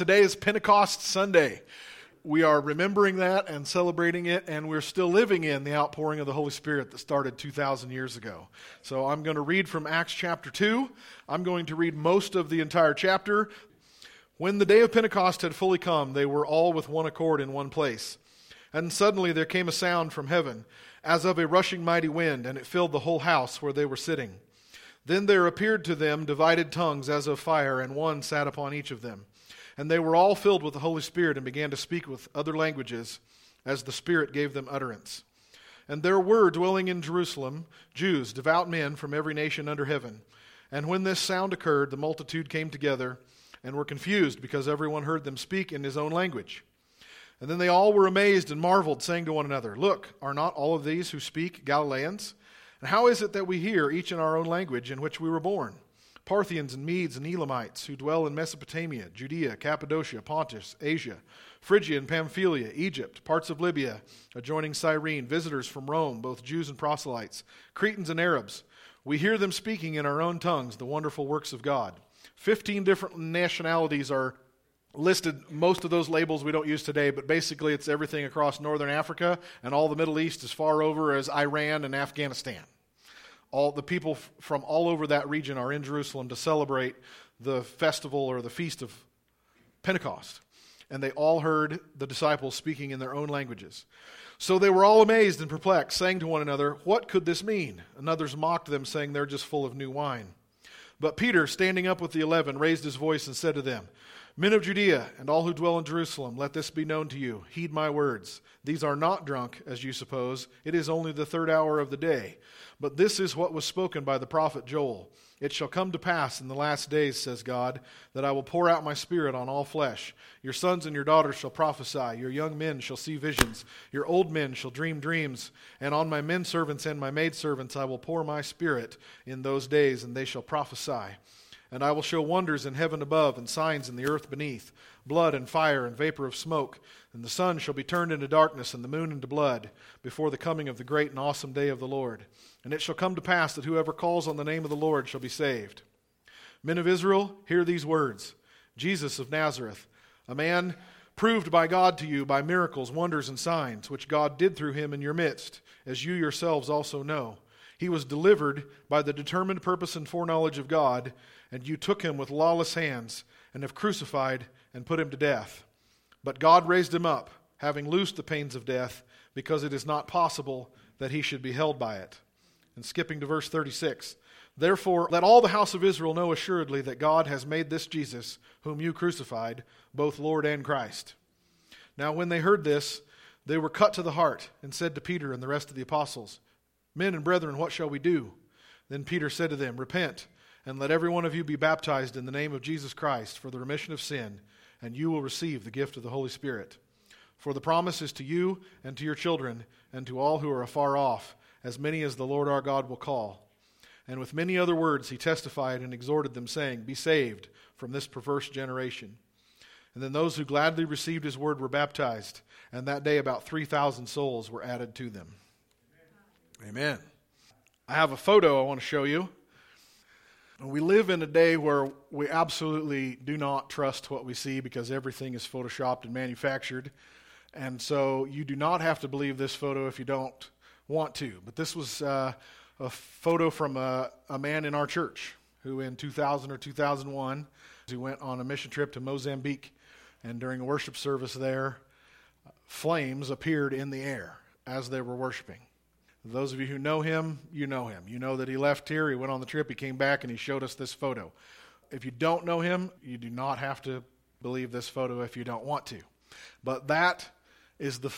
Today is Pentecost Sunday. We are remembering that and celebrating it, and we're still living in the outpouring of the Holy Spirit that started 2,000 years ago. So I'm going to read from Acts chapter 2. I'm going to read most of the entire chapter. When the day of Pentecost had fully come, they were all with one accord in one place. And suddenly there came a sound from heaven, as of a rushing mighty wind, and it filled the whole house where they were sitting. Then there appeared to them divided tongues as of fire, and one sat upon each of them. And they were all filled with the Holy Spirit and began to speak with other languages as the Spirit gave them utterance. And there were dwelling in Jerusalem Jews, devout men from every nation under heaven. And when this sound occurred, the multitude came together and were confused because everyone heard them speak in his own language. And then they all were amazed and marveled, saying to one another, Look, are not all of these who speak Galileans? And how is it that we hear, each in our own language in which we were born? Parthians and Medes and Elamites who dwell in Mesopotamia, Judea, Cappadocia, Pontus, Asia, Phrygia and Pamphylia, Egypt, parts of Libya, adjoining Cyrene, visitors from Rome, both Jews and proselytes, Cretans and Arabs. We hear them speaking in our own tongues the wonderful works of God. Fifteen different nationalities are listed most of those labels we don't use today, but basically it's everything across northern Africa and all the Middle East as far over as Iran and Afghanistan. All the people f- from all over that region are in Jerusalem to celebrate the festival or the feast of Pentecost. And they all heard the disciples speaking in their own languages. So they were all amazed and perplexed, saying to one another, What could this mean? And others mocked them, saying, They're just full of new wine. But Peter, standing up with the eleven, raised his voice and said to them, Men of Judea and all who dwell in Jerusalem, let this be known to you. Heed my words. These are not drunk, as you suppose. It is only the third hour of the day. But this is what was spoken by the prophet Joel. It shall come to pass in the last days, says God, that I will pour out my spirit on all flesh. Your sons and your daughters shall prophesy. Your young men shall see visions. Your old men shall dream dreams. And on my men servants and my maidservants I will pour my spirit in those days, and they shall prophesy. And I will show wonders in heaven above and signs in the earth beneath blood and fire and vapor of smoke. And the sun shall be turned into darkness and the moon into blood before the coming of the great and awesome day of the Lord. And it shall come to pass that whoever calls on the name of the Lord shall be saved. Men of Israel, hear these words Jesus of Nazareth, a man proved by God to you by miracles, wonders, and signs, which God did through him in your midst, as you yourselves also know. He was delivered by the determined purpose and foreknowledge of God and you took him with lawless hands and have crucified and put him to death. But God raised him up, having loosed the pains of death, because it is not possible that he should be held by it. And skipping to verse 36 Therefore, let all the house of Israel know assuredly that God has made this Jesus, whom you crucified, both Lord and Christ. Now, when they heard this, they were cut to the heart and said to Peter and the rest of the apostles, Men and brethren, what shall we do? Then Peter said to them, Repent and let every one of you be baptized in the name of Jesus Christ for the remission of sin, and you will receive the gift of the Holy Spirit. For the promise is to you and to your children and to all who are afar off, as many as the Lord our God will call. And with many other words he testified and exhorted them, saying, Be saved from this perverse generation. And then those who gladly received his word were baptized, and that day about 3,000 souls were added to them. Amen. I have a photo I want to show you. We live in a day where we absolutely do not trust what we see because everything is photoshopped and manufactured. And so you do not have to believe this photo if you don't want to. But this was uh, a photo from a, a, man in our church who, in 2000 or 2001, he went on a mission trip to Mozambique. And during a worship service there, flames appeared in the air as they were worshiping. Those of you who know him, you know him. You know that he left here, he went on the trip, he came back, and he showed us this photo. If you don't know him, you do not have to believe this photo if you don't want to. But that is the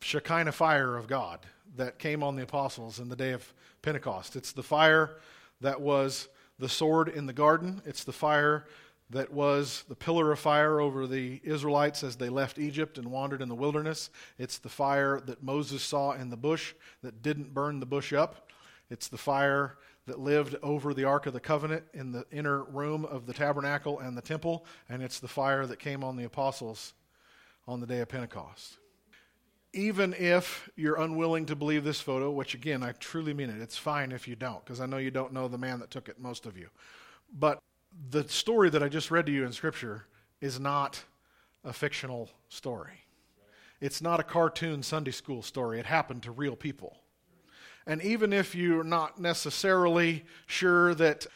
Shekinah fire of God that came on the apostles in the day of Pentecost. It's the fire that was the sword in the garden, it's the fire that was the pillar of fire over the Israelites as they left Egypt and wandered in the wilderness. It's the fire that Moses saw in the bush that didn't burn the bush up. It's the fire that lived over the Ark of the Covenant in the inner room of the tabernacle and the temple. And it's the fire that came on the apostles on the day of Pentecost. Even if you're unwilling to believe this photo, which again, I truly mean it, it's fine if you don't, because I know you don't know the man that took it, most of you. But the story that I just read to you in Scripture is not a fictional story. It's not a cartoon Sunday school story. It happened to real people. And even if you're not necessarily sure that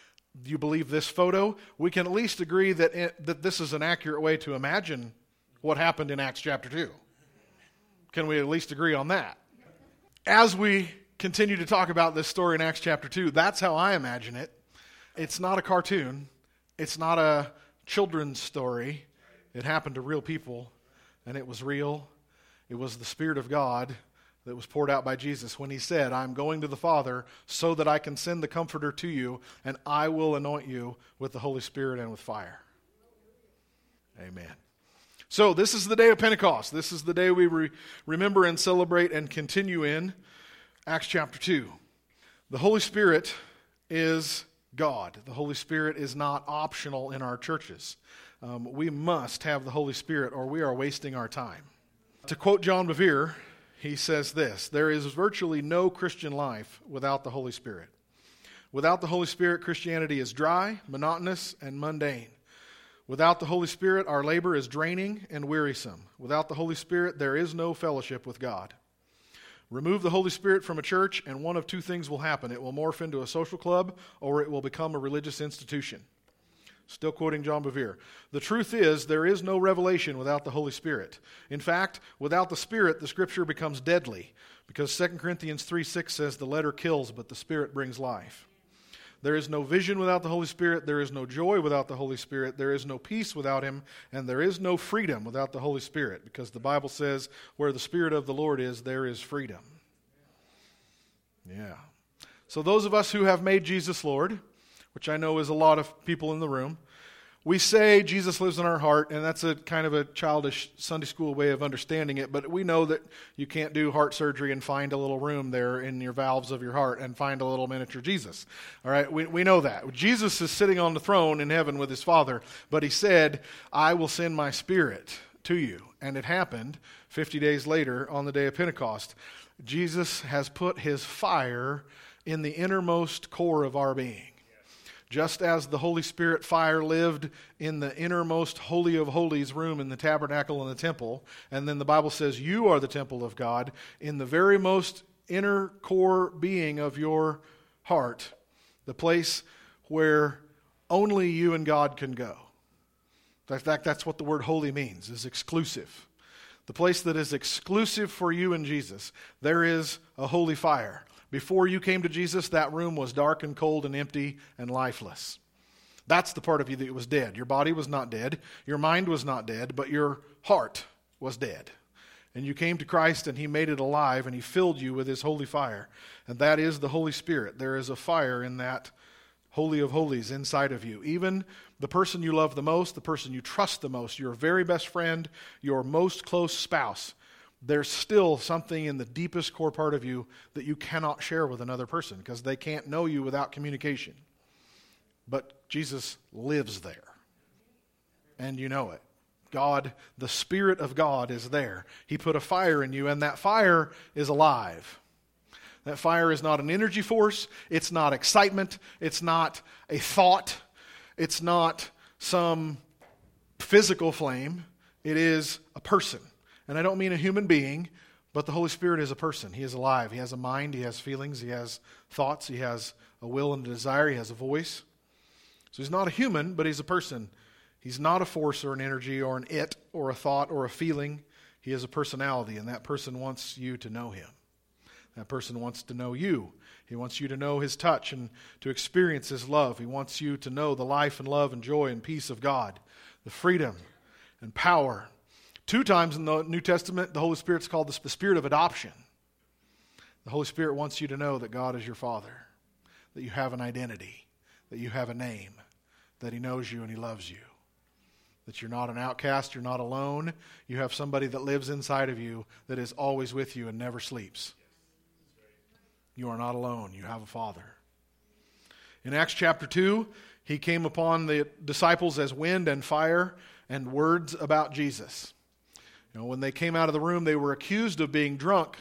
you believe this photo, we can at least agree that, it, that this is an accurate way to imagine what happened in Acts chapter 2. Can we at least agree on that? As we continue to talk about this story in Acts chapter 2, that's how I imagine it. It's not a cartoon, it's not a children's story. It happened to real people, and it was real. It was the Spirit of God that was poured out by Jesus when he said, I'm going to the Father so that I can send the Comforter to you, and I will anoint you with the Holy Spirit and with fire. Amen. So, this is the day of Pentecost. This is the day we re- remember and celebrate and continue in Acts chapter 2. The Holy Spirit is God. The Holy Spirit is not optional in our churches. Um, we must have the Holy Spirit or we are wasting our time. To quote John Bevere, he says this There is virtually no Christian life without the Holy Spirit. Without the Holy Spirit, Christianity is dry, monotonous, and mundane. Without the Holy Spirit, our labor is draining and wearisome. Without the Holy Spirit, there is no fellowship with God. Remove the Holy Spirit from a church, and one of two things will happen it will morph into a social club, or it will become a religious institution. Still quoting John Bevere. The truth is, there is no revelation without the Holy Spirit. In fact, without the Spirit, the Scripture becomes deadly, because 2 Corinthians 3 6 says, The letter kills, but the Spirit brings life. There is no vision without the Holy Spirit. There is no joy without the Holy Spirit. There is no peace without Him. And there is no freedom without the Holy Spirit because the Bible says, where the Spirit of the Lord is, there is freedom. Yeah. So, those of us who have made Jesus Lord, which I know is a lot of people in the room, we say Jesus lives in our heart, and that's a kind of a childish Sunday school way of understanding it, but we know that you can't do heart surgery and find a little room there in your valves of your heart and find a little miniature Jesus. All right, we, we know that. Jesus is sitting on the throne in heaven with his Father, but he said, I will send my Spirit to you. And it happened 50 days later on the day of Pentecost. Jesus has put his fire in the innermost core of our being. Just as the Holy Spirit fire lived in the innermost Holy of Holies room in the tabernacle and the temple, and then the Bible says you are the temple of God, in the very most inner core being of your heart, the place where only you and God can go. In fact, that's what the word holy means, is exclusive. The place that is exclusive for you and Jesus, there is a holy fire. Before you came to Jesus, that room was dark and cold and empty and lifeless. That's the part of you that was dead. Your body was not dead, your mind was not dead, but your heart was dead. And you came to Christ and He made it alive and He filled you with His holy fire. And that is the Holy Spirit. There is a fire in that Holy of Holies inside of you. Even the person you love the most, the person you trust the most, your very best friend, your most close spouse, there's still something in the deepest core part of you that you cannot share with another person because they can't know you without communication. But Jesus lives there. And you know it. God, the Spirit of God is there. He put a fire in you, and that fire is alive. That fire is not an energy force, it's not excitement, it's not a thought, it's not some physical flame, it is a person. And I don't mean a human being, but the Holy Spirit is a person. He is alive. He has a mind, he has feelings, he has thoughts, he has a will and a desire, he has a voice. So he's not a human, but he's a person. He's not a force or an energy or an it or a thought or a feeling. He is a personality, and that person wants you to know him. That person wants to know you. He wants you to know his touch and to experience his love. He wants you to know the life and love and joy and peace of God, the freedom and power Two times in the New Testament, the Holy Spirit's called the Spirit of adoption. The Holy Spirit wants you to know that God is your Father, that you have an identity, that you have a name, that He knows you and He loves you, that you're not an outcast, you're not alone. You have somebody that lives inside of you that is always with you and never sleeps. You are not alone, you have a Father. In Acts chapter 2, he came upon the disciples as wind and fire and words about Jesus. You know, when they came out of the room, they were accused of being drunk,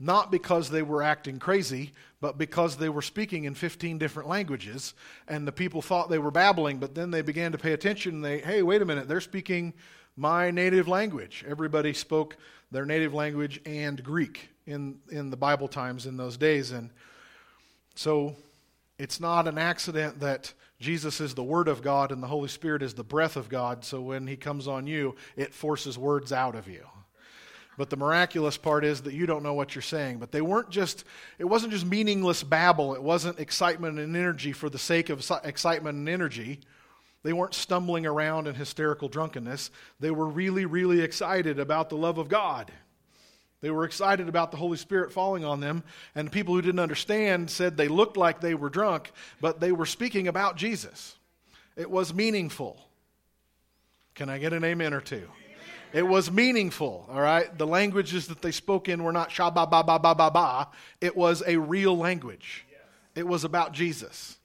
not because they were acting crazy, but because they were speaking in 15 different languages, and the people thought they were babbling, but then they began to pay attention and they, hey, wait a minute, they're speaking my native language. Everybody spoke their native language and Greek in, in the Bible times in those days. And so it's not an accident that Jesus is the Word of God and the Holy Spirit is the breath of God. So when He comes on you, it forces words out of you. But the miraculous part is that you don't know what you're saying. But they weren't just, it wasn't just meaningless babble. It wasn't excitement and energy for the sake of excitement and energy. They weren't stumbling around in hysterical drunkenness. They were really, really excited about the love of God. They were excited about the Holy Spirit falling on them, and people who didn't understand said they looked like they were drunk, but they were speaking about Jesus. It was meaningful. Can I get an amen or two? It was meaningful, all right? The languages that they spoke in were not sha ba ba ba ba ba ba. It was a real language. It was about Jesus.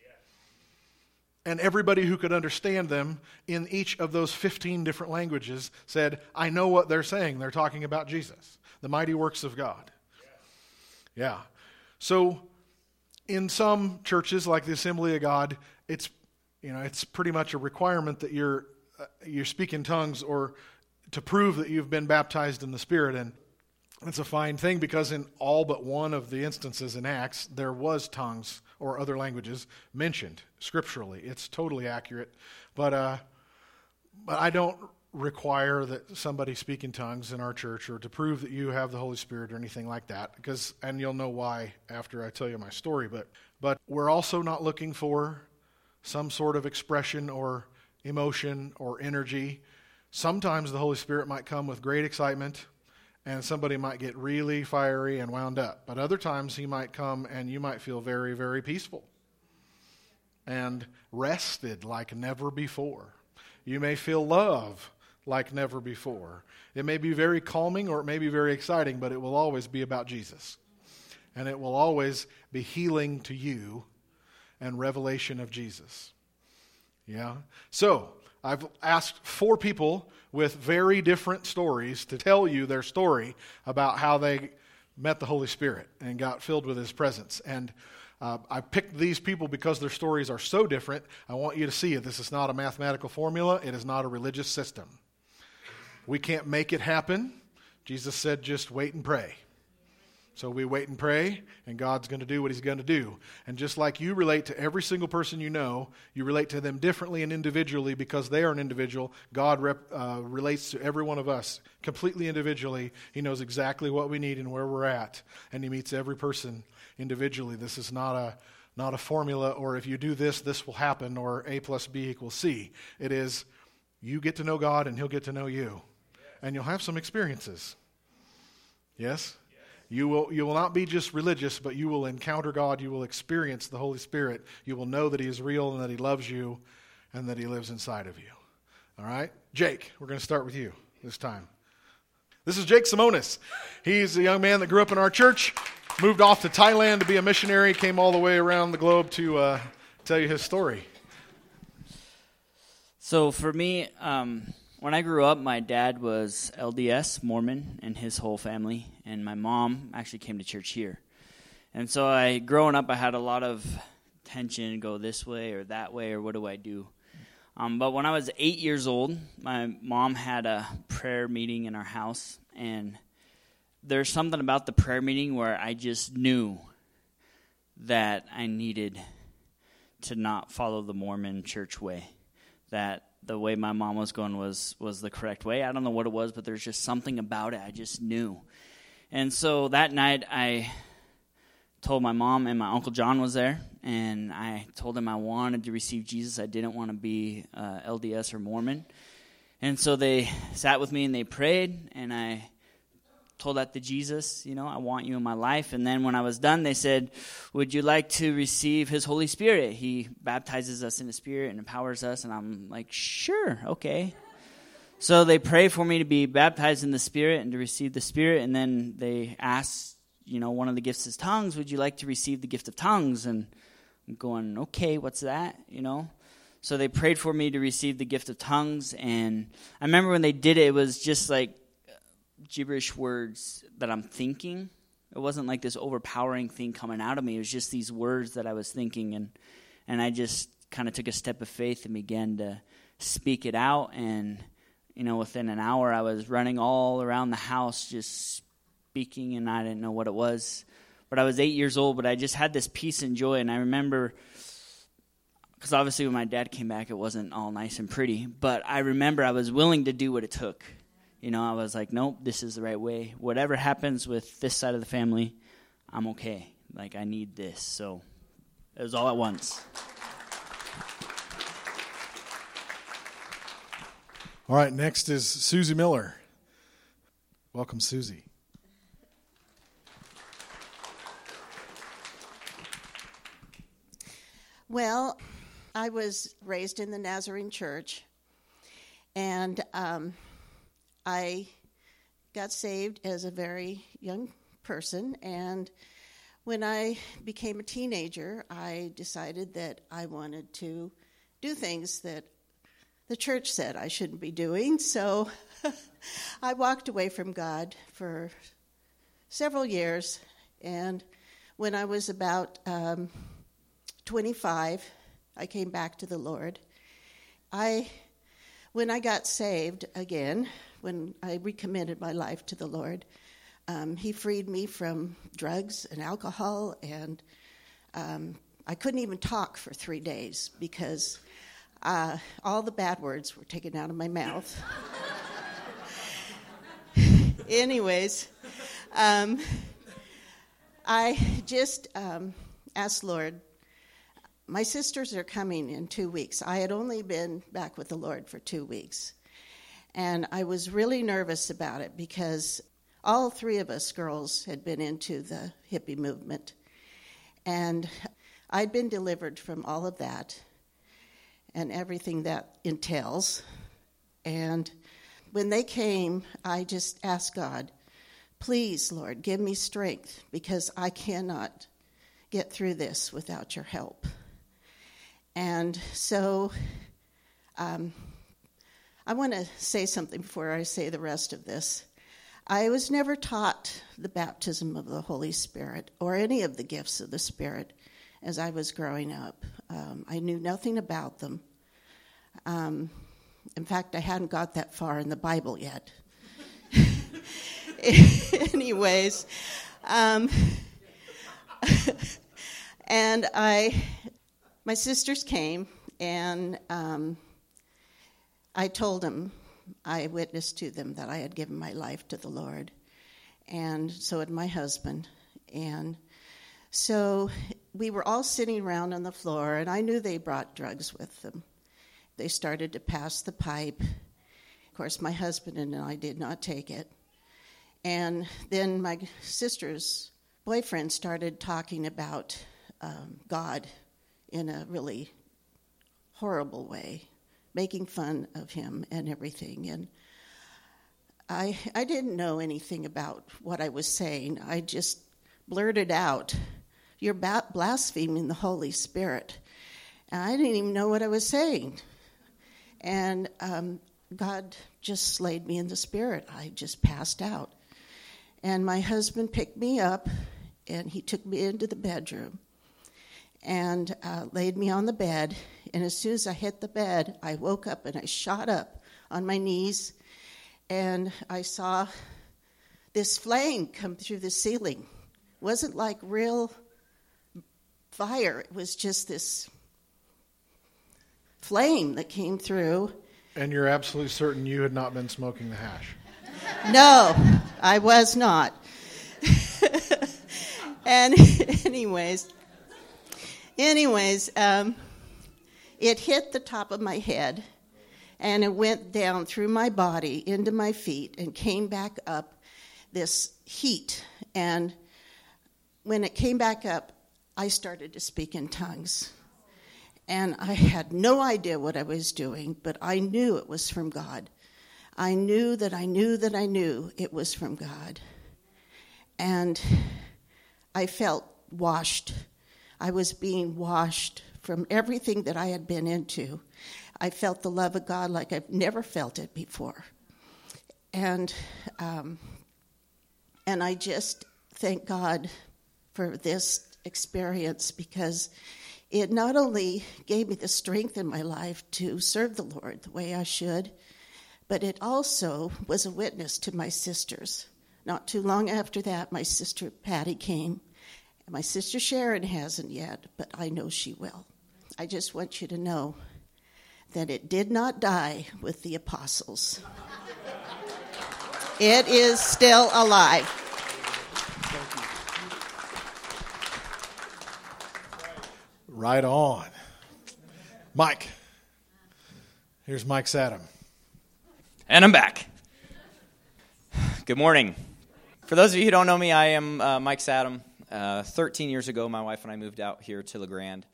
And everybody who could understand them in each of those 15 different languages said, I know what they're saying. They're talking about Jesus, the mighty works of God. Yeah. So in some churches like the Assembly of God, it's you know, it's pretty much a requirement that you're uh, you speak in tongues or to prove that you've been baptized in the Spirit. And it's a fine thing because in all but one of the instances in Acts, there was tongues or other languages mentioned scripturally. It's totally accurate. But, uh, but I don't require that somebody speak in tongues in our church or to prove that you have the Holy Spirit or anything like that. Because, and you'll know why after I tell you my story. But, but we're also not looking for some sort of expression or emotion or energy Sometimes the Holy Spirit might come with great excitement and somebody might get really fiery and wound up. But other times he might come and you might feel very, very peaceful and rested like never before. You may feel love like never before. It may be very calming or it may be very exciting, but it will always be about Jesus. And it will always be healing to you and revelation of Jesus. Yeah? So, I've asked four people with very different stories to tell you their story about how they met the Holy Spirit and got filled with His presence. And uh, I picked these people because their stories are so different. I want you to see it. This is not a mathematical formula, it is not a religious system. We can't make it happen. Jesus said, just wait and pray. So we wait and pray, and God's going to do what He's going to do. And just like you relate to every single person you know, you relate to them differently and individually because they are an individual. God rep, uh, relates to every one of us completely individually. He knows exactly what we need and where we're at, and He meets every person individually. This is not a not a formula, or if you do this, this will happen, or A plus B equals C. It is you get to know God, and He'll get to know you, and you'll have some experiences. Yes. You will, you will not be just religious, but you will encounter God. You will experience the Holy Spirit. You will know that He is real and that He loves you and that He lives inside of you. All right? Jake, we're going to start with you this time. This is Jake Simonis. He's a young man that grew up in our church, moved off to Thailand to be a missionary, came all the way around the globe to uh, tell you his story. So for me, um, when I grew up, my dad was LDS Mormon and his whole family, and my mom actually came to church here. And so I, growing up, I had a lot of tension: go this way or that way, or what do I do? Um, but when I was eight years old, my mom had a prayer meeting in our house, and there's something about the prayer meeting where I just knew that I needed to not follow the Mormon church way. That the way my mom was going was was the correct way. I don't know what it was, but there's just something about it I just knew. And so that night I told my mom and my uncle John was there, and I told him I wanted to receive Jesus. I didn't want to be uh, LDS or Mormon. And so they sat with me and they prayed, and I told that to Jesus, you know, I want you in my life. And then when I was done, they said, Would you like to receive his Holy Spirit? He baptizes us in the Spirit and empowers us. And I'm like, Sure, okay. So they pray for me to be baptized in the Spirit and to receive the Spirit. And then they ask, you know, one of the gifts is tongues. Would you like to receive the gift of tongues? And I'm going, Okay, what's that? You know? So they prayed for me to receive the gift of tongues. And I remember when they did it, it was just like, gibberish words that I'm thinking, It wasn't like this overpowering thing coming out of me. It was just these words that I was thinking, and and I just kind of took a step of faith and began to speak it out. And you know, within an hour, I was running all around the house just speaking, and I didn't know what it was. But I was eight years old, but I just had this peace and joy. And I remember, because obviously when my dad came back, it wasn't all nice and pretty. But I remember I was willing to do what it took. You know, I was like, nope, this is the right way. Whatever happens with this side of the family, I'm okay. Like, I need this. So it was all at once. All right, next is Susie Miller. Welcome, Susie. Well, I was raised in the Nazarene church, and um, I got saved as a very young person. And when I became a teenager, I decided that I wanted to do things that the church said I shouldn't be doing. So I walked away from God for several years. And when I was about um, 25, I came back to the Lord. I, when I got saved again, when I recommitted my life to the Lord, um, He freed me from drugs and alcohol, and um, I couldn't even talk for three days because uh, all the bad words were taken out of my mouth. Anyways, um, I just um, asked Lord my sisters are coming in two weeks. I had only been back with the Lord for two weeks. And I was really nervous about it because all three of us girls had been into the hippie movement. And I'd been delivered from all of that and everything that entails. And when they came, I just asked God, please, Lord, give me strength because I cannot get through this without your help. And so um, I want to say something before I say the rest of this. I was never taught the baptism of the Holy Spirit or any of the gifts of the Spirit as I was growing up. Um, I knew nothing about them. Um, in fact, I hadn't got that far in the Bible yet. Anyways, um, and I my sisters came, and um, I told them, I witnessed to them that I had given my life to the Lord, and so had my husband. And so we were all sitting around on the floor, and I knew they brought drugs with them. They started to pass the pipe. Of course, my husband and I did not take it. And then my sister's boyfriend started talking about um, God in a really horrible way, making fun of him and everything. And I, I didn't know anything about what I was saying. I just blurted out, You're blaspheming the Holy Spirit. And I didn't even know what I was saying. And um, God just slayed me in the spirit. I just passed out. And my husband picked me up and he took me into the bedroom and uh, laid me on the bed. And as soon as I hit the bed, I woke up and I shot up on my knees, and I saw this flame come through the ceiling. It wasn't like real fire, it was just this flame that came through. And you're absolutely certain you had not been smoking the hash? No, I was not. and, anyways, Anyways, um, it hit the top of my head and it went down through my body into my feet and came back up this heat. And when it came back up, I started to speak in tongues. And I had no idea what I was doing, but I knew it was from God. I knew that I knew that I knew it was from God. And I felt washed I was being washed from everything that I had been into. I felt the love of God like I've never felt it before. And, um, and I just thank God for this experience because it not only gave me the strength in my life to serve the Lord the way I should, but it also was a witness to my sisters. Not too long after that, my sister Patty came. And my sister Sharon hasn't yet, but I know she will. I just want you to know that it did not die with the apostles. It is still alive. Right on. Mike. Here's Mike Sadam. And I'm back. Good morning. For those of you who don't know me, I am uh, Mike Sadam. Uh, 13 years ago, my wife and I moved out here to La Grande.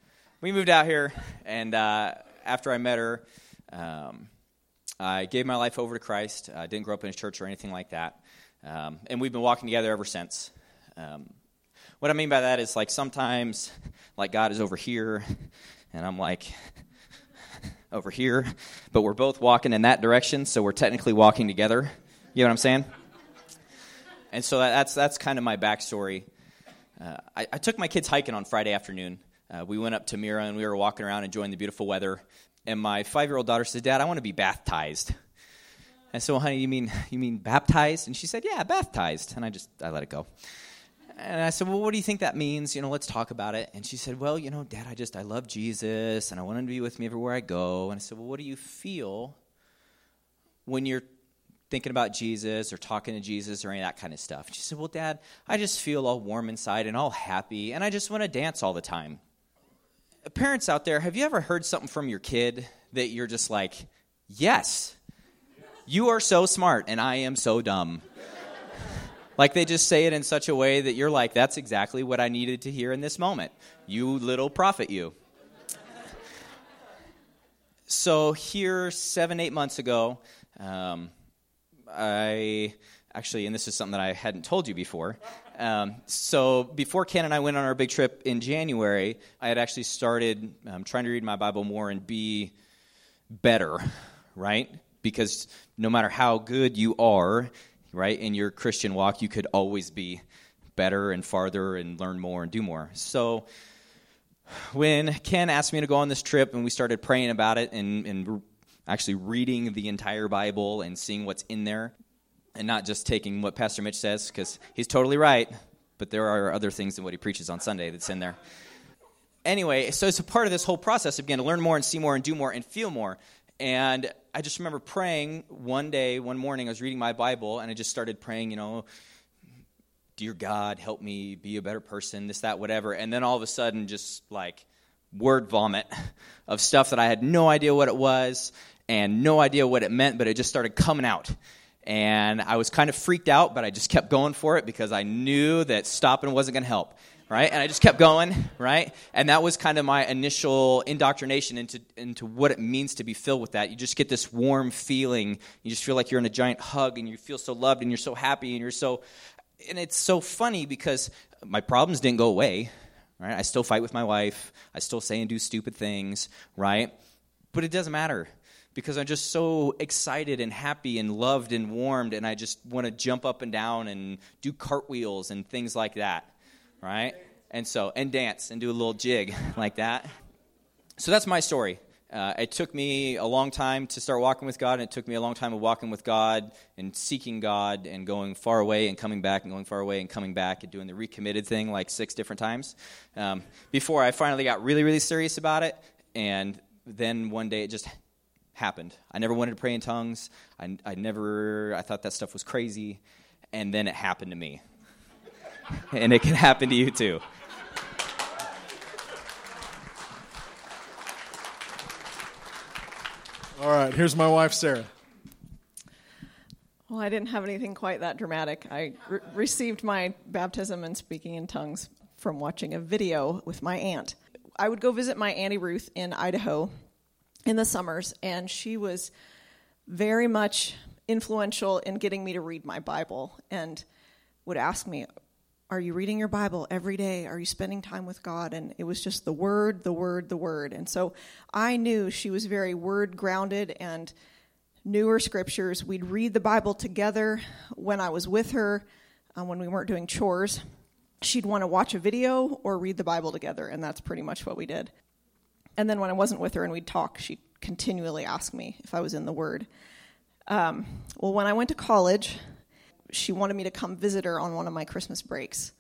We moved out here, and uh, after I met her, um, I gave my life over to Christ. I didn't grow up in a church or anything like that. Um, and we've been walking together ever since. Um, what I mean by that is like sometimes, like God is over here, and I'm like over here, but we're both walking in that direction, so we're technically walking together. You know what I'm saying? And so that's that's kind of my backstory. Uh, I, I, took my kids hiking on Friday afternoon. Uh, we went up to Mira and we were walking around enjoying the beautiful weather. And my five-year-old daughter said, "Dad, I want to be baptized." I said, "Well, honey, you mean you mean baptized?" And she said, "Yeah, baptized." And I just I let it go. And I said, Well, what do you think that means? You know, let's talk about it. And she said, Well, you know, Dad, I just, I love Jesus and I want him to be with me everywhere I go. And I said, Well, what do you feel when you're thinking about Jesus or talking to Jesus or any of that kind of stuff? She said, Well, Dad, I just feel all warm inside and all happy and I just want to dance all the time. Parents out there, have you ever heard something from your kid that you're just like, Yes, you are so smart and I am so dumb? Like they just say it in such a way that you're like, that's exactly what I needed to hear in this moment. You little prophet, you. so here, seven, eight months ago, um, I actually, and this is something that I hadn't told you before. Um, so before Ken and I went on our big trip in January, I had actually started um, trying to read my Bible more and be better, right? Because no matter how good you are, right? In your Christian walk, you could always be better and farther and learn more and do more. So when Ken asked me to go on this trip and we started praying about it and, and actually reading the entire Bible and seeing what's in there and not just taking what Pastor Mitch says, because he's totally right, but there are other things than what he preaches on Sunday that's in there. Anyway, so it's a part of this whole process of beginning to learn more and see more and do more and feel more. And I just remember praying one day, one morning, I was reading my Bible, and I just started praying, you know, Dear God, help me be a better person, this, that, whatever. And then all of a sudden, just like word vomit of stuff that I had no idea what it was and no idea what it meant, but it just started coming out. And I was kind of freaked out, but I just kept going for it because I knew that stopping wasn't going to help right? And I just kept going, right? And that was kind of my initial indoctrination into, into what it means to be filled with that. You just get this warm feeling. You just feel like you're in a giant hug and you feel so loved and you're so happy and you're so. And it's so funny because my problems didn't go away, right? I still fight with my wife. I still say and do stupid things, right? But it doesn't matter because I'm just so excited and happy and loved and warmed, and I just want to jump up and down and do cartwheels and things like that right? And so, and dance and do a little jig like that. So that's my story. Uh, it took me a long time to start walking with God, and it took me a long time of walking with God and seeking God and going far away and coming back and going far away and coming back and doing the recommitted thing like six different times um, before I finally got really, really serious about it. And then one day it just happened. I never wanted to pray in tongues. I, I never, I thought that stuff was crazy. And then it happened to me and it can happen to you too. All right, here's my wife, Sarah. Well, I didn't have anything quite that dramatic. I re- received my baptism and speaking in tongues from watching a video with my aunt. I would go visit my Auntie Ruth in Idaho in the summers, and she was very much influential in getting me to read my Bible and would ask me, are you reading your Bible every day? Are you spending time with God? And it was just the word, the word, the word. And so I knew she was very word grounded and knew her scriptures. We'd read the Bible together when I was with her. um, when we weren't doing chores. She'd want to watch a video or read the Bible together, and that's pretty much what we did. And then when I wasn't with her and we'd talk, she'd continually ask me if I was in the Word. Um, well, when I went to college, she wanted me to come visit her on one of my Christmas breaks.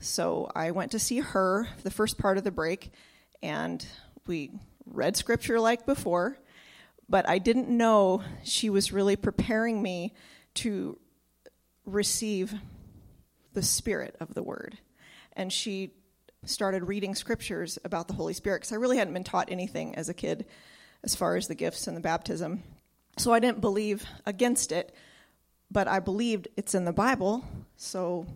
So I went to see her the first part of the break, and we read scripture like before, but I didn't know she was really preparing me to receive the spirit of the word. And she started reading scriptures about the Holy Spirit because I really hadn't been taught anything as a kid as far as the gifts and the baptism. So I didn't believe against it, but I believed it's in the Bible, so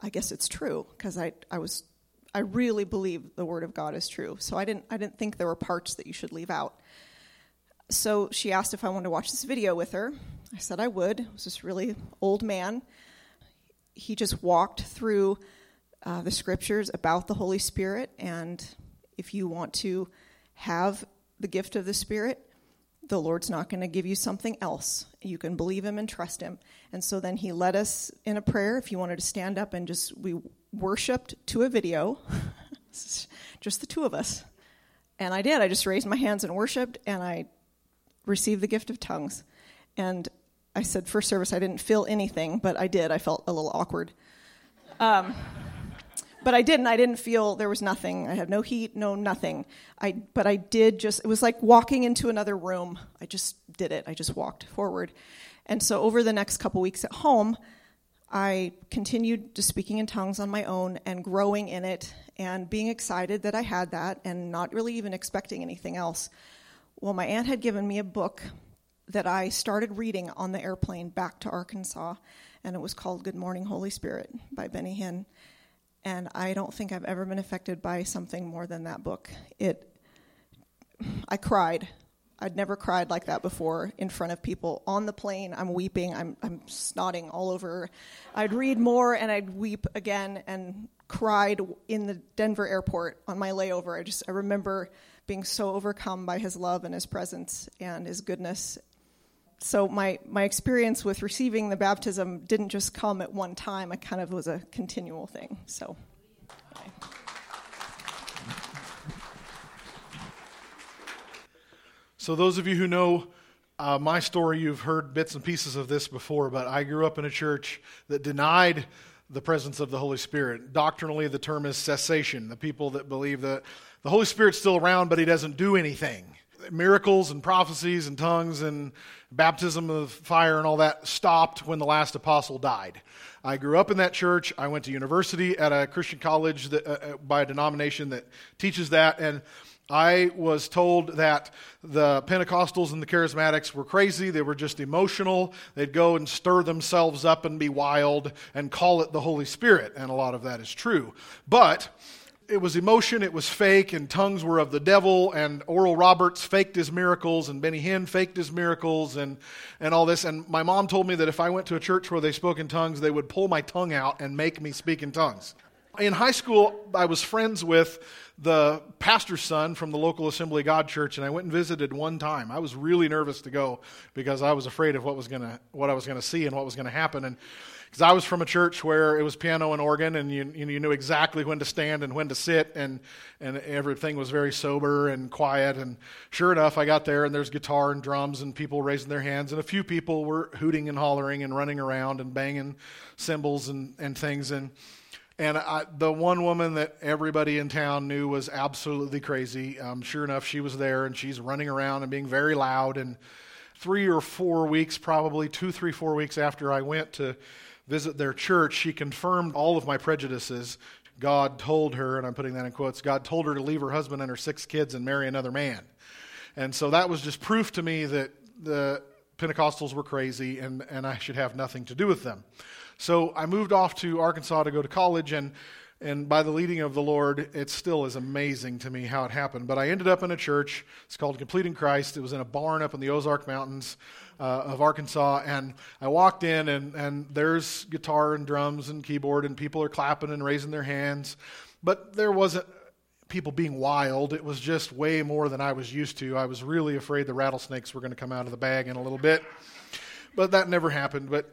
I guess it's true because I, I was I really believe the word of God is true. So I didn't I didn't think there were parts that you should leave out. So she asked if I wanted to watch this video with her. I said I would. It was this really old man. He just walked through uh, the scriptures about the Holy Spirit, and if you want to have the gift of the Spirit, the Lord's not going to give you something else. You can believe Him and trust Him. And so then He led us in a prayer. If you wanted to stand up and just, we worshiped to a video, just the two of us. And I did. I just raised my hands and worshiped, and I received the gift of tongues. And I said, first service, I didn't feel anything, but I did. I felt a little awkward. Um, but I didn't. I didn't feel there was nothing. I had no heat, no nothing. I, but I did just, it was like walking into another room. I just did it. I just walked forward. And so over the next couple weeks at home, I continued just speaking in tongues on my own and growing in it and being excited that I had that and not really even expecting anything else. Well, my aunt had given me a book that I started reading on the airplane back to Arkansas, and it was called Good Morning, Holy Spirit by Benny Hinn and I don't think I've ever been affected by something more than that book. It, I cried. I'd never cried like that before in front of people on the plane. I'm weeping. I'm I'm snotting all over. I'd read more and I'd weep again and cried in the Denver airport on my layover. I just I remember being so overcome by his love and his presence and his goodness so my my experience with receiving the baptism didn't just come at one time. It kind of was a continual thing. So. So those of you who know uh, my story, you've heard bits and pieces of this before, but I grew up in a church that denied the presence of the Holy Spirit. Doctrinally, the term is cessation. The people that believe that the Holy Spirit's still around, but he doesn't do anything miracles and prophecies and tongues and baptism of fire and all that stopped when the last apostle died. I grew up in that church. I went to university at a Christian college that, uh, uh, by a denomination that teaches that. And I was told that the Pentecostals and the Charismatics were crazy. They were just emotional. They'd go and stir themselves up and be wild and call it the Holy Spirit. And a lot of that is true. But it was emotion, it was fake, and tongues were of the devil, and Oral Roberts faked his miracles, and Benny Hinn faked his miracles, and, and all this. And my mom told me that if I went to a church where they spoke in tongues, they would pull my tongue out and make me speak in tongues. In high school, I was friends with the pastor's son from the local Assembly God church, and I went and visited one time. I was really nervous to go because I was afraid of what was gonna, what I was going to see and what was going to happen. And because I was from a church where it was piano and organ, and you, you knew exactly when to stand and when to sit, and, and everything was very sober and quiet. And sure enough, I got there, and there's guitar and drums and people raising their hands, and a few people were hooting and hollering and running around and banging cymbals and, and things. And, and I, the one woman that everybody in town knew was absolutely crazy, um, sure enough, she was there, and she's running around and being very loud. And three or four weeks, probably two, three, four weeks after I went to visit their church, she confirmed all of my prejudices. God told her, and I'm putting that in quotes, God told her to leave her husband and her six kids and marry another man. And so that was just proof to me that the Pentecostals were crazy and, and I should have nothing to do with them. So I moved off to Arkansas to go to college, and, and by the leading of the Lord, it still is amazing to me how it happened. But I ended up in a church. It's called Completing Christ. It was in a barn up in the Ozark Mountains uh, of Arkansas, and I walked in, and, and there's guitar and drums and keyboard, and people are clapping and raising their hands. But there wasn't people being wild. It was just way more than I was used to. I was really afraid the rattlesnakes were going to come out of the bag in a little bit. But that never happened. But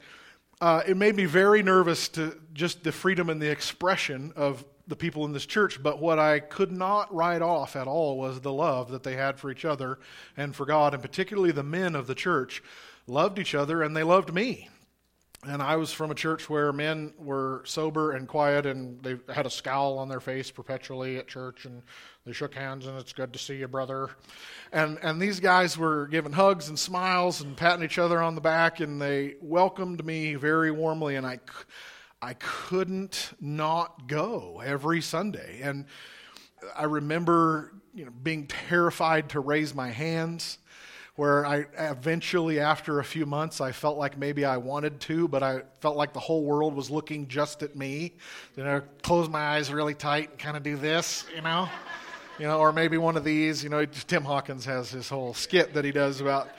uh, it made me very nervous to just the freedom and the expression of the people in this church. But what I could not write off at all was the love that they had for each other and for God, and particularly the men of the church loved each other and they loved me. And I was from a church where men were sober and quiet and they had a scowl on their face perpetually at church and they shook hands and it's good to see you, brother. And, and these guys were giving hugs and smiles and patting each other on the back and they welcomed me very warmly and I, I couldn't not go every Sunday. And I remember you know, being terrified to raise my hands where I eventually, after a few months, I felt like maybe I wanted to, but I felt like the whole world was looking just at me. You know, close my eyes really tight and kind of do this, you know, you know, or maybe one of these. You know, Tim Hawkins has his whole skit that he does about.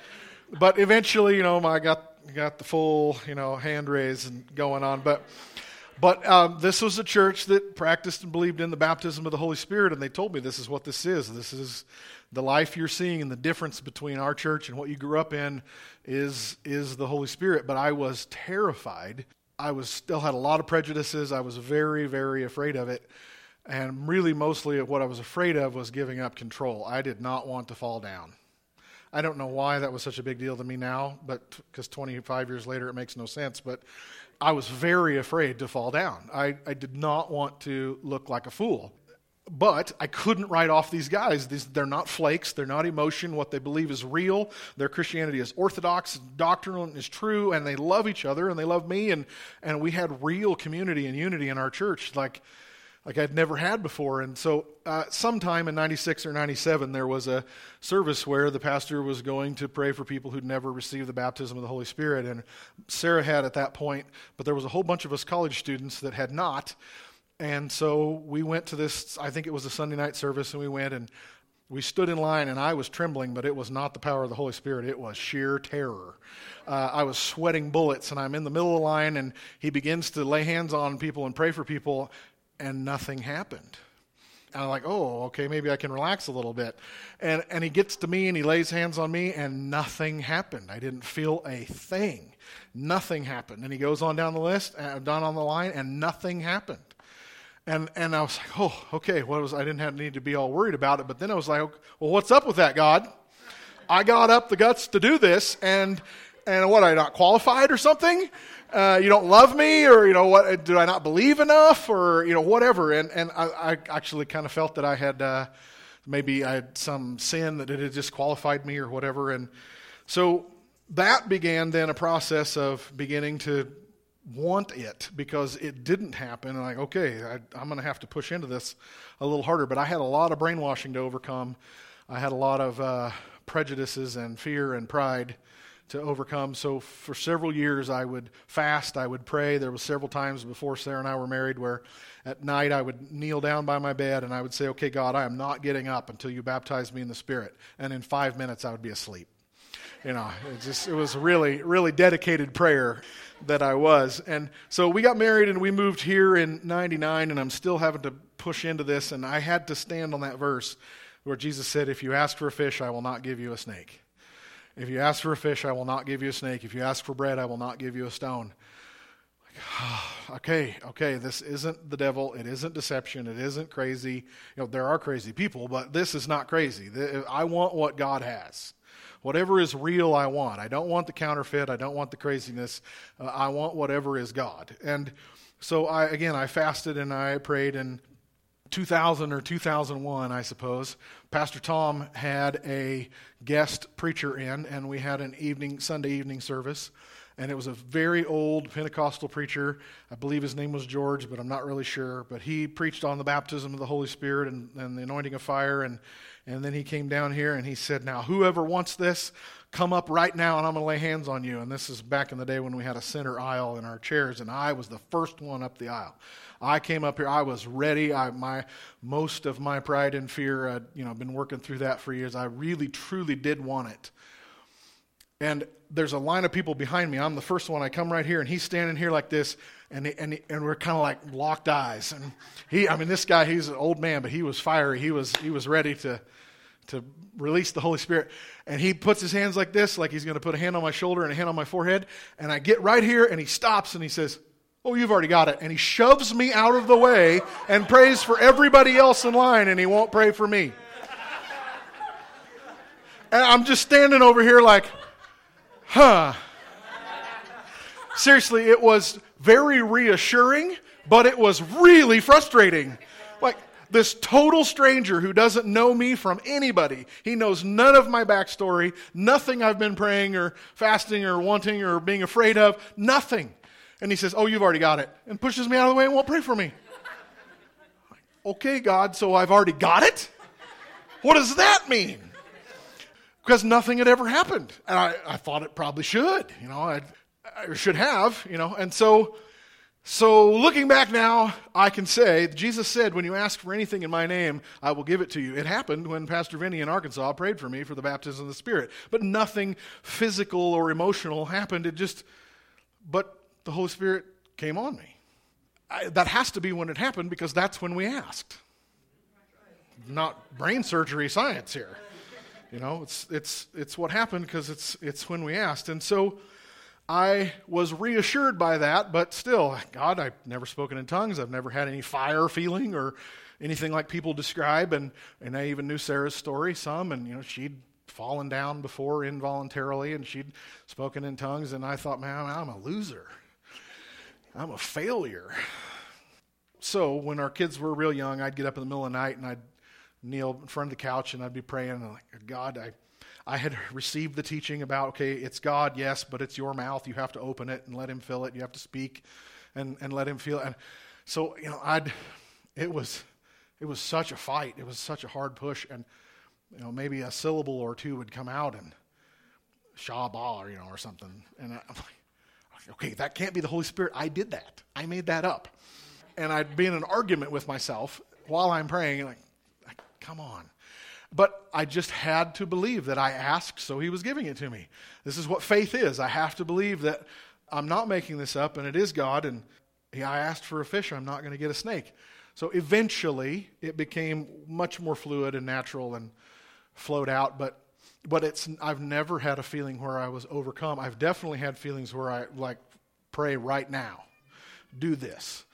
But eventually, you know, I got got the full, you know, hand raise and going on, but. But um, this was a church that practiced and believed in the baptism of the Holy Spirit, and they told me this is what this is. This is the life you're seeing and the difference between our church and what you grew up in is is the Holy Spirit. But I was terrified. I was still had a lot of prejudices. I was very very afraid of it. And really, mostly what I was afraid of was giving up control. I did not want to fall down. I don't know why that was such a big deal to me now, but because 25 years later it makes no sense. But I was very afraid to fall down. I, I did not want to look like a fool. But I couldn't write off these guys. These, they're not flakes. They're not emotion. What they believe is real. Their Christianity is orthodox, doctrinal, and is true, and they love each other, and they love me. And, and we had real community and unity in our church like, like I'd never had before. And so, uh, sometime in 96 or 97, there was a service where the pastor was going to pray for people who'd never received the baptism of the Holy Spirit. And Sarah had at that point, but there was a whole bunch of us college students that had not. And so we went to this, I think it was a Sunday night service, and we went and we stood in line, and I was trembling, but it was not the power of the Holy Spirit. It was sheer terror. Uh, I was sweating bullets, and I'm in the middle of the line, and he begins to lay hands on people and pray for people, and nothing happened. And I'm like, oh, okay, maybe I can relax a little bit. And, and he gets to me and he lays hands on me, and nothing happened. I didn't feel a thing. Nothing happened. And he goes on down the list, uh, down on the line, and nothing happened. And, and I was like, oh, okay, what was, I didn't have, need to be all worried about it. But then I was like, well, what's up with that, God? I got up the guts to do this, and, and what, I not qualified or something? Uh, you don't love me, or, you know, what, do I not believe enough, or, you know, whatever. And, and I, I actually kind of felt that I had, uh, maybe I had some sin that it had disqualified me or whatever. And so that began then a process of beginning to want it because it didn't happen. And like, okay, I, I'm going to have to push into this a little harder. But I had a lot of brainwashing to overcome. I had a lot of uh, prejudices and fear and pride to overcome. So for several years, I would fast. I would pray. There was several times before Sarah and I were married where at night I would kneel down by my bed and I would say, "Okay, God, I am not getting up until you baptize me in the Spirit." And in five minutes, I would be asleep. You know, it just it was really, really dedicated prayer that I was. And so we got married and we moved here in 99, and I'm still having to push into this. And I had to stand on that verse where Jesus said, If you ask for a fish, I will not give you a snake. If you ask for a fish, I will not give you a snake. If you ask for bread, I will not give you a stone. okay, okay, this isn't the devil. It isn't deception. It isn't crazy. You know, there are crazy people, but this is not crazy. I want what God has. Whatever is real, I want. I don't want the counterfeit. I don't want the craziness. Uh, I want whatever is God. And so, I again, I fasted and I prayed. And 2000 or 2001, I suppose, Pastor Tom had a guest preacher in, and we had an evening Sunday evening service. And it was a very old Pentecostal preacher. I believe his name was George, but I'm not really sure. But he preached on the baptism of the Holy Spirit and, and the anointing of fire. And and then he came down here and he said, Now, whoever wants this, come up right now and I'm going to lay hands on you. And this is back in the day when we had a center aisle in our chairs, and I was the first one up the aisle. I came up here, I was ready. I, my, most of my pride and fear, I'd you know, been working through that for years. I really, truly did want it. And there's a line of people behind me. I'm the first one. I come right here, and he's standing here like this, and and and we're kind of like locked eyes. And he, I mean, this guy, he's an old man, but he was fiery. He was he was ready to to release the Holy Spirit. And he puts his hands like this, like he's going to put a hand on my shoulder and a hand on my forehead. And I get right here, and he stops and he says, Oh, you've already got it. And he shoves me out of the way and prays for everybody else in line, and he won't pray for me. And I'm just standing over here like, huh. Seriously, it was very reassuring, but it was really frustrating. This total stranger who doesn't know me from anybody. He knows none of my backstory, nothing I've been praying or fasting or wanting or being afraid of, nothing. And he says, Oh, you've already got it, and pushes me out of the way and won't pray for me. okay, God, so I've already got it? What does that mean? Because nothing had ever happened. And I, I thought it probably should, you know, I'd, I should have, you know, and so so, looking back now, I can say Jesus said, When you ask for anything in my name, I will give it to you. It happened when Pastor Vinny in Arkansas prayed for me for the baptism of the Spirit. But nothing physical or emotional happened. It just, but the Holy Spirit came on me. I, that has to be when it happened because that's when we asked. Not brain surgery science here. You know, it's, it's, it's what happened because it's, it's when we asked. And so, I was reassured by that, but still, God, I've never spoken in tongues. I've never had any fire feeling or anything like people describe. And, and I even knew Sarah's story some, and you know, she'd fallen down before involuntarily and she'd spoken in tongues. And I thought, man, I'm a loser. I'm a failure. So when our kids were real young, I'd get up in the middle of the night and I'd kneel in front of the couch and I'd be praying, and like, God, I I had received the teaching about, okay, it's God, yes, but it's your mouth. You have to open it and let Him fill it. You have to speak and, and let Him feel it. And so, you know, I'd, it was, it was such a fight. It was such a hard push. And, you know, maybe a syllable or two would come out and Shabbat, or, you know, or something. And I'm like, okay, that can't be the Holy Spirit. I did that. I made that up. And I'd be in an argument with myself while I'm praying, like, come on. But I just had to believe that I asked, so he was giving it to me. This is what faith is. I have to believe that I'm not making this up and it is God, and I asked for a fish, I'm not going to get a snake. So eventually, it became much more fluid and natural and flowed out, but but it's I've never had a feeling where I was overcome. I've definitely had feelings where I like pray right now, do this,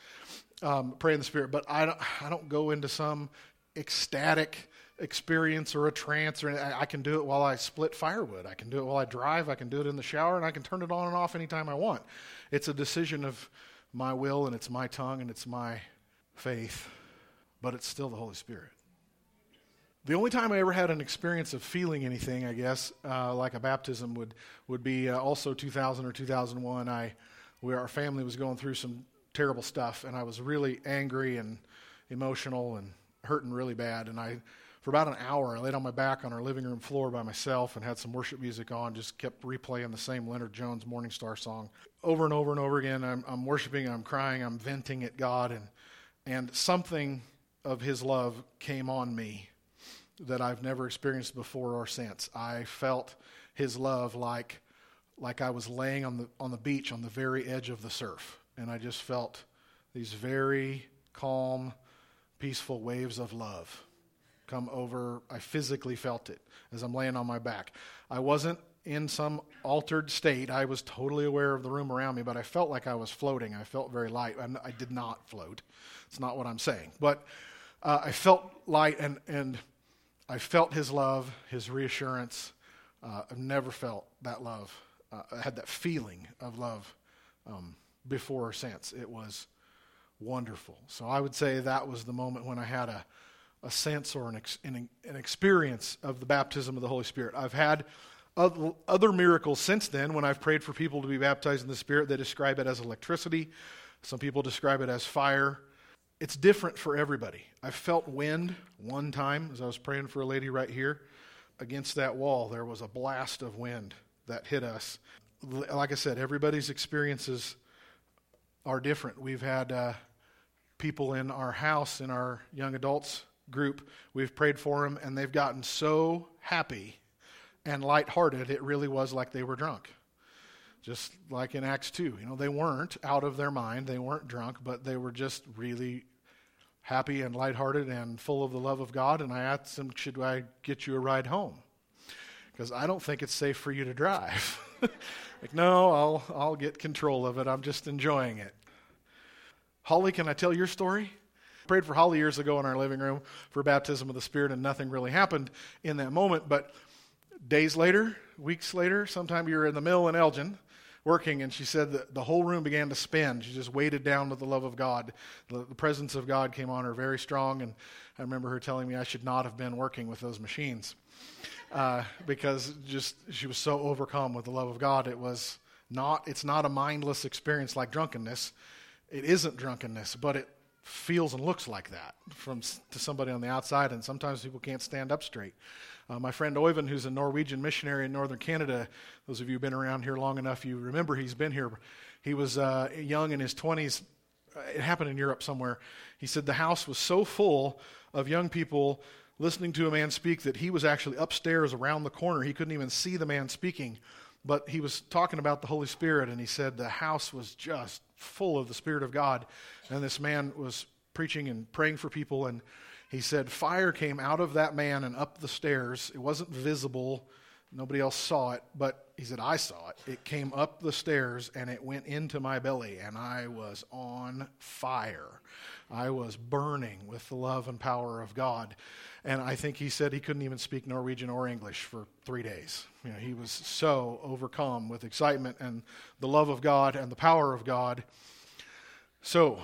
um, pray in the spirit. But I don't I don't go into some ecstatic experience or a trance or I can do it while I split firewood. I can do it while I drive. I can do it in the shower and I can turn it on and off anytime I want. It's a decision of my will and it's my tongue and it's my faith, but it's still the Holy Spirit. The only time I ever had an experience of feeling anything, I guess, uh, like a baptism would would be uh, also 2000 or 2001. I, where our family was going through some terrible stuff, and I was really angry and emotional and hurting really bad, and I for about an hour. I laid on my back on our living room floor by myself and had some worship music on, just kept replaying the same Leonard Jones Morning Star song over and over and over again. I'm, I'm worshiping, I'm crying, I'm venting at God, and, and something of His love came on me that I've never experienced before or since. I felt His love like, like I was laying on the, on the beach on the very edge of the surf, and I just felt these very calm, peaceful waves of love come over. I physically felt it as I'm laying on my back. I wasn't in some altered state. I was totally aware of the room around me, but I felt like I was floating. I felt very light. I'm, i did not float. It's not what I'm saying. But uh, I felt light and, and I felt his love, his reassurance. Uh, I've never felt that love. Uh, I had that feeling of love um, before or since. It was wonderful. So I would say that was the moment when I had a a sense or an, ex, an, an, experience of the baptism of the Holy Spirit. I've had other miracles since then when I've prayed for people to be baptized in the Spirit. They describe it as electricity, some people describe it as fire. It's different for everybody. I felt wind one time as I was praying for a lady right here. Against that wall, there was a blast of wind that hit us. Like I said, everybody's experiences are different. We've had uh, people in our house, in our young adults group, we've prayed for them, and they've gotten so happy and lighthearted, it really was like they were drunk. Just like in Acts 2. You know, they weren't out of their mind, they weren't drunk, but they were just really happy and lighthearted and full of the love of God. And I asked them, Should I get you a ride home? Because I don't think it's safe for you to drive. like, no, I'll, I'll get control of it. I'm just enjoying it. Holly, can I tell your story? Prayed for Holly years ago in our living room for baptism of the Spirit, and nothing really happened in that moment. But days later, weeks later, sometime you were in the mill in Elgin working, and she said that the whole room began to spin. She just weighted down with the love of God. The, the presence of God came on her very strong, and I remember her telling me I should not have been working with those machines uh, because just she was so overcome with the love of God. It was not. It's not a mindless experience like drunkenness. It isn't drunkenness, but it feels and looks like that from to somebody on the outside, and sometimes people can't stand up straight. Uh, my friend Oyvind, who's a Norwegian missionary in northern Canada, those of you who've been around here long enough, you remember he's been here. He was uh, young in his 20s. Uh, it happened in Europe somewhere. He said the house was so full of young people listening to a man speak that he was actually upstairs around the corner. He couldn't even see the man speaking, but he was talking about the Holy Spirit, and he said the house was just full of the Spirit of God. And this man was preaching and praying for people, and he said fire came out of that man and up the stairs. It wasn't visible, nobody else saw it, but he said, I saw it. It came up the stairs and it went into my belly, and I was on fire. I was burning with the love and power of God. And I think he said he couldn't even speak Norwegian or English for three days. You know, he was so overcome with excitement and the love of God and the power of God. So,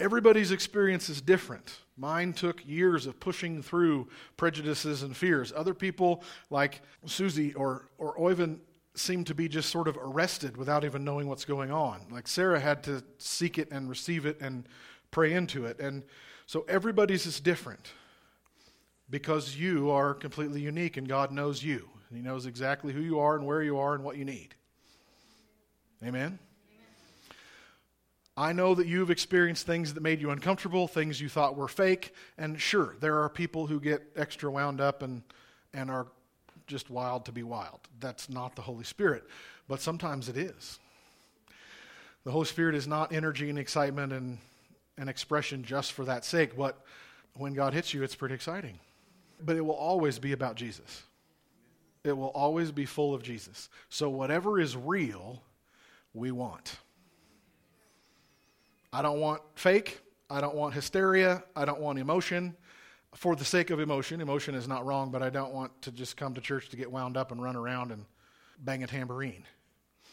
everybody's experience is different. Mine took years of pushing through prejudices and fears. Other people, like Susie or, or Oyvind, seem to be just sort of arrested without even knowing what's going on. Like Sarah had to seek it and receive it and pray into it. And so everybody's is different because you are completely unique and God knows you. He knows exactly who you are and where you are and what you need. Amen? I know that you've experienced things that made you uncomfortable, things you thought were fake, and sure, there are people who get extra wound up and, and are just wild to be wild. That's not the Holy Spirit, but sometimes it is. The Holy Spirit is not energy and excitement and, and expression just for that sake, but when God hits you, it's pretty exciting. But it will always be about Jesus. It will always be full of Jesus. So whatever is real, we want. I don't want fake. I don't want hysteria. I don't want emotion for the sake of emotion. Emotion is not wrong, but I don't want to just come to church to get wound up and run around and bang a tambourine.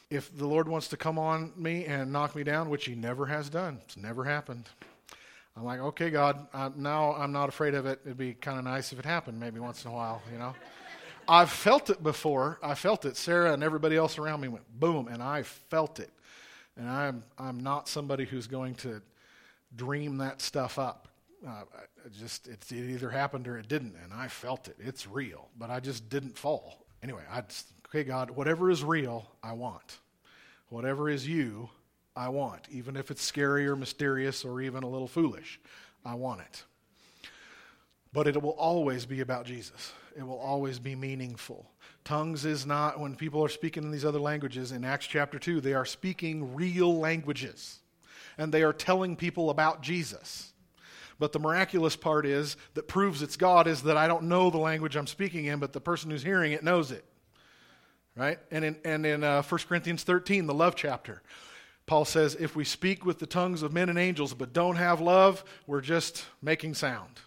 If the Lord wants to come on me and knock me down, which He never has done, it's never happened. I'm like, okay, God, now I'm not afraid of it. It'd be kind of nice if it happened maybe once in a while, you know? I've felt it before. I felt it. Sarah and everybody else around me went boom, and I felt it. And I'm, I'm not somebody who's going to dream that stuff up. Uh, just it either happened or it didn't, and I felt it. It's real, but I just didn't fall. Anyway, I just, okay, God, whatever is real, I want. Whatever is you, I want, even if it's scary or mysterious or even a little foolish. I want it. But it will always be about Jesus. It will always be meaningful. Tongues is not, when people are speaking in these other languages, in Acts chapter 2, they are speaking real languages. And they are telling people about Jesus. But the miraculous part is that proves it's God is that I don't know the language I'm speaking in, but the person who's hearing it knows it. Right? And in, and in uh, 1 Corinthians 13, the love chapter, Paul says, if we speak with the tongues of men and angels but don't have love, we're just making sound.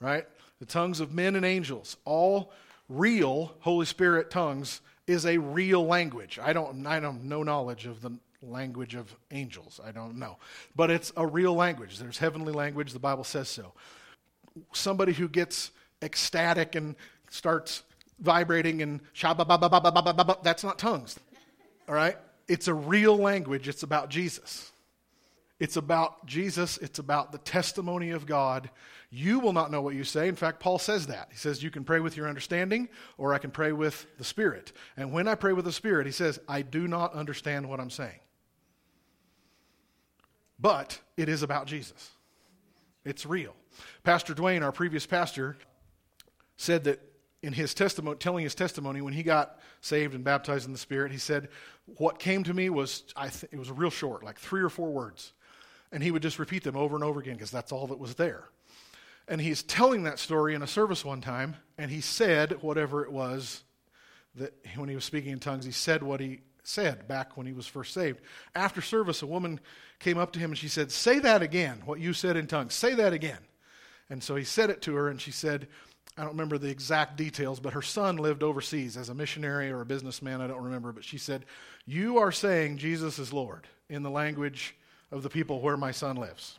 Right? The tongues of men and angels, all real Holy Spirit tongues, is a real language. I don't, I don't no knowledge of the language of angels. I don't know. But it's a real language. There's heavenly language. The Bible says so. Somebody who gets ecstatic and starts vibrating and that's not tongues. All right? It's a real language. It's about Jesus. It's about Jesus. It's about the testimony of God. You will not know what you say. In fact, Paul says that. He says, You can pray with your understanding, or I can pray with the Spirit. And when I pray with the Spirit, he says, I do not understand what I'm saying. But it is about Jesus, it's real. Pastor Dwayne, our previous pastor, said that in his testimony, telling his testimony when he got saved and baptized in the Spirit, he said, "What came to me was I th- it was real short, like three or four words, And he would just repeat them over and over again because that's all that was there. And he's telling that story in a service one time, and he said whatever it was that when he was speaking in tongues, he said what he said back when he was first saved. After service, a woman came up to him and she said, Say that again, what you said in tongues. Say that again. And so he said it to her, and she said, I don't remember the exact details, but her son lived overseas as a missionary or a businessman. I don't remember. But she said, You are saying Jesus is Lord in the language of the people where my son lives.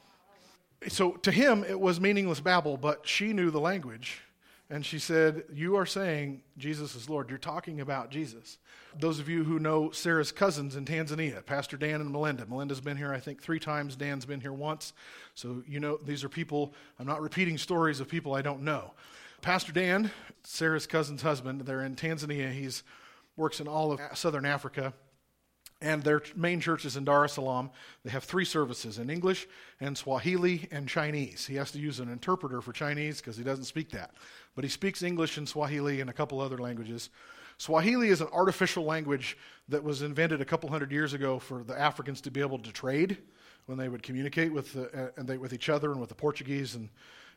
So to him, it was meaningless babble, but she knew the language. And she said, You are saying Jesus is Lord. You're talking about Jesus. Those of you who know Sarah's cousins in Tanzania, Pastor Dan and Melinda. Melinda's been here, I think, three times. Dan's been here once. So, you know, these are people, I'm not repeating stories of people I don't know. Pastor Dan, Sarah's cousin's husband, they're in Tanzania. He's works in all of southern Africa. And their main church is in Dar es Salaam. They have three services in English and Swahili and Chinese. He has to use an interpreter for Chinese because he doesn't speak that. But he speaks English and Swahili and a couple other languages. Swahili is an artificial language that was invented a couple hundred years ago for the Africans to be able to trade when they would communicate with, the, uh, and they, with each other and with the Portuguese and,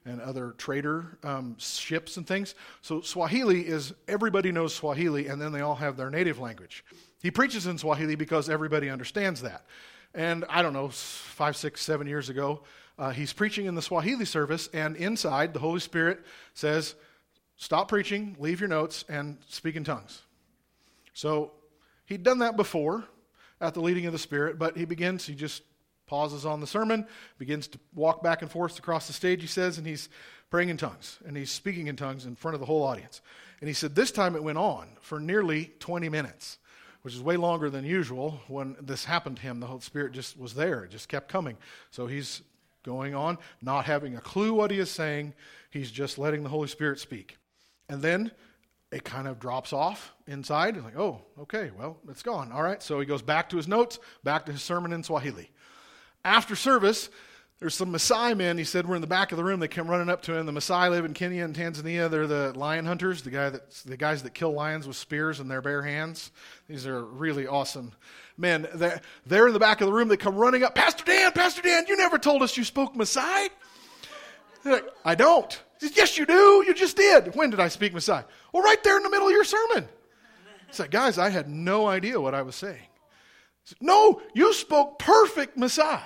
and other trader um, ships and things. So Swahili is everybody knows Swahili, and then they all have their native language. He preaches in Swahili because everybody understands that. And I don't know, five, six, seven years ago, uh, he's preaching in the Swahili service, and inside, the Holy Spirit says, Stop preaching, leave your notes, and speak in tongues. So he'd done that before at the leading of the Spirit, but he begins, he just pauses on the sermon, begins to walk back and forth across the stage, he says, and he's praying in tongues, and he's speaking in tongues in front of the whole audience. And he said this time it went on for nearly 20 minutes which is way longer than usual. When this happened to him, the Holy Spirit just was there. It just kept coming. So he's going on, not having a clue what he is saying. He's just letting the Holy Spirit speak. And then it kind of drops off inside. Like, oh, okay, well, it's gone. All right. So he goes back to his notes, back to his sermon in Swahili. After service, there's some Maasai men. He said we're in the back of the room. They come running up to him. The Maasai live in Kenya and Tanzania. They're the lion hunters, the guy that the guys that kill lions with spears in their bare hands. These are really awesome men. They're, they're in the back of the room. They come running up. Pastor Dan, Pastor Dan, you never told us you spoke Maasai. Like, I don't. Says, yes, you do. You just did. When did I speak Maasai? Well, right there in the middle of your sermon. He said, guys, I had no idea what I was saying. Said, no, you spoke perfect Maasai.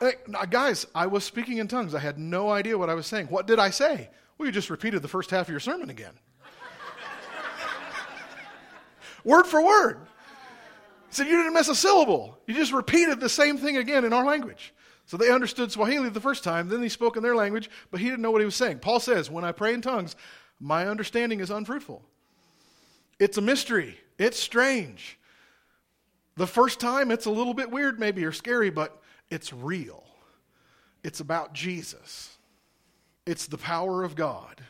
Hey, guys, I was speaking in tongues. I had no idea what I was saying. What did I say? Well, you just repeated the first half of your sermon again. word for word. He said, You didn't miss a syllable. You just repeated the same thing again in our language. So they understood Swahili the first time, then he spoke in their language, but he didn't know what he was saying. Paul says, When I pray in tongues, my understanding is unfruitful. It's a mystery, it's strange. The first time, it's a little bit weird, maybe, or scary, but it's real. It's about Jesus. It's the power of God.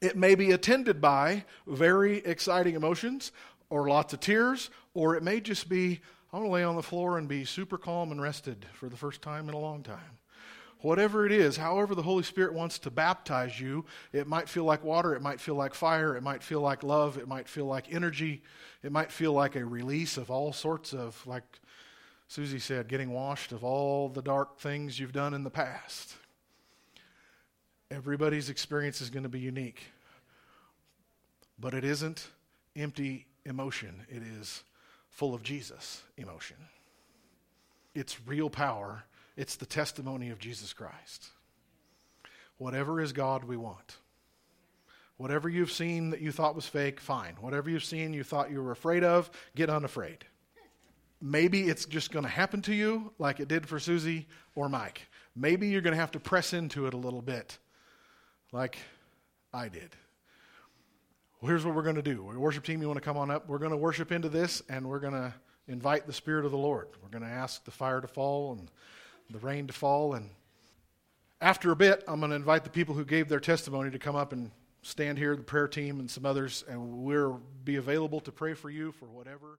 It may be attended by very exciting emotions or lots of tears, or it may just be, I'm to lay on the floor and be super calm and rested for the first time in a long time. Whatever it is, however the Holy Spirit wants to baptize you, it might feel like water, it might feel like fire, it might feel like love, it might feel like energy, it might feel like a release of all sorts of, like Susie said, getting washed of all the dark things you've done in the past. Everybody's experience is going to be unique. But it isn't empty emotion, it is full of Jesus emotion. It's real power, it's the testimony of Jesus Christ. Whatever is God, we want. Whatever you've seen that you thought was fake, fine. Whatever you've seen you thought you were afraid of, get unafraid. Maybe it's just going to happen to you like it did for Susie or Mike. Maybe you're going to have to press into it a little bit like I did. Well, here's what we're going to do. Worship team, you want to come on up? We're going to worship into this and we're going to invite the Spirit of the Lord. We're going to ask the fire to fall and the rain to fall. And after a bit, I'm going to invite the people who gave their testimony to come up and stand here, the prayer team and some others, and we'll be available to pray for you for whatever.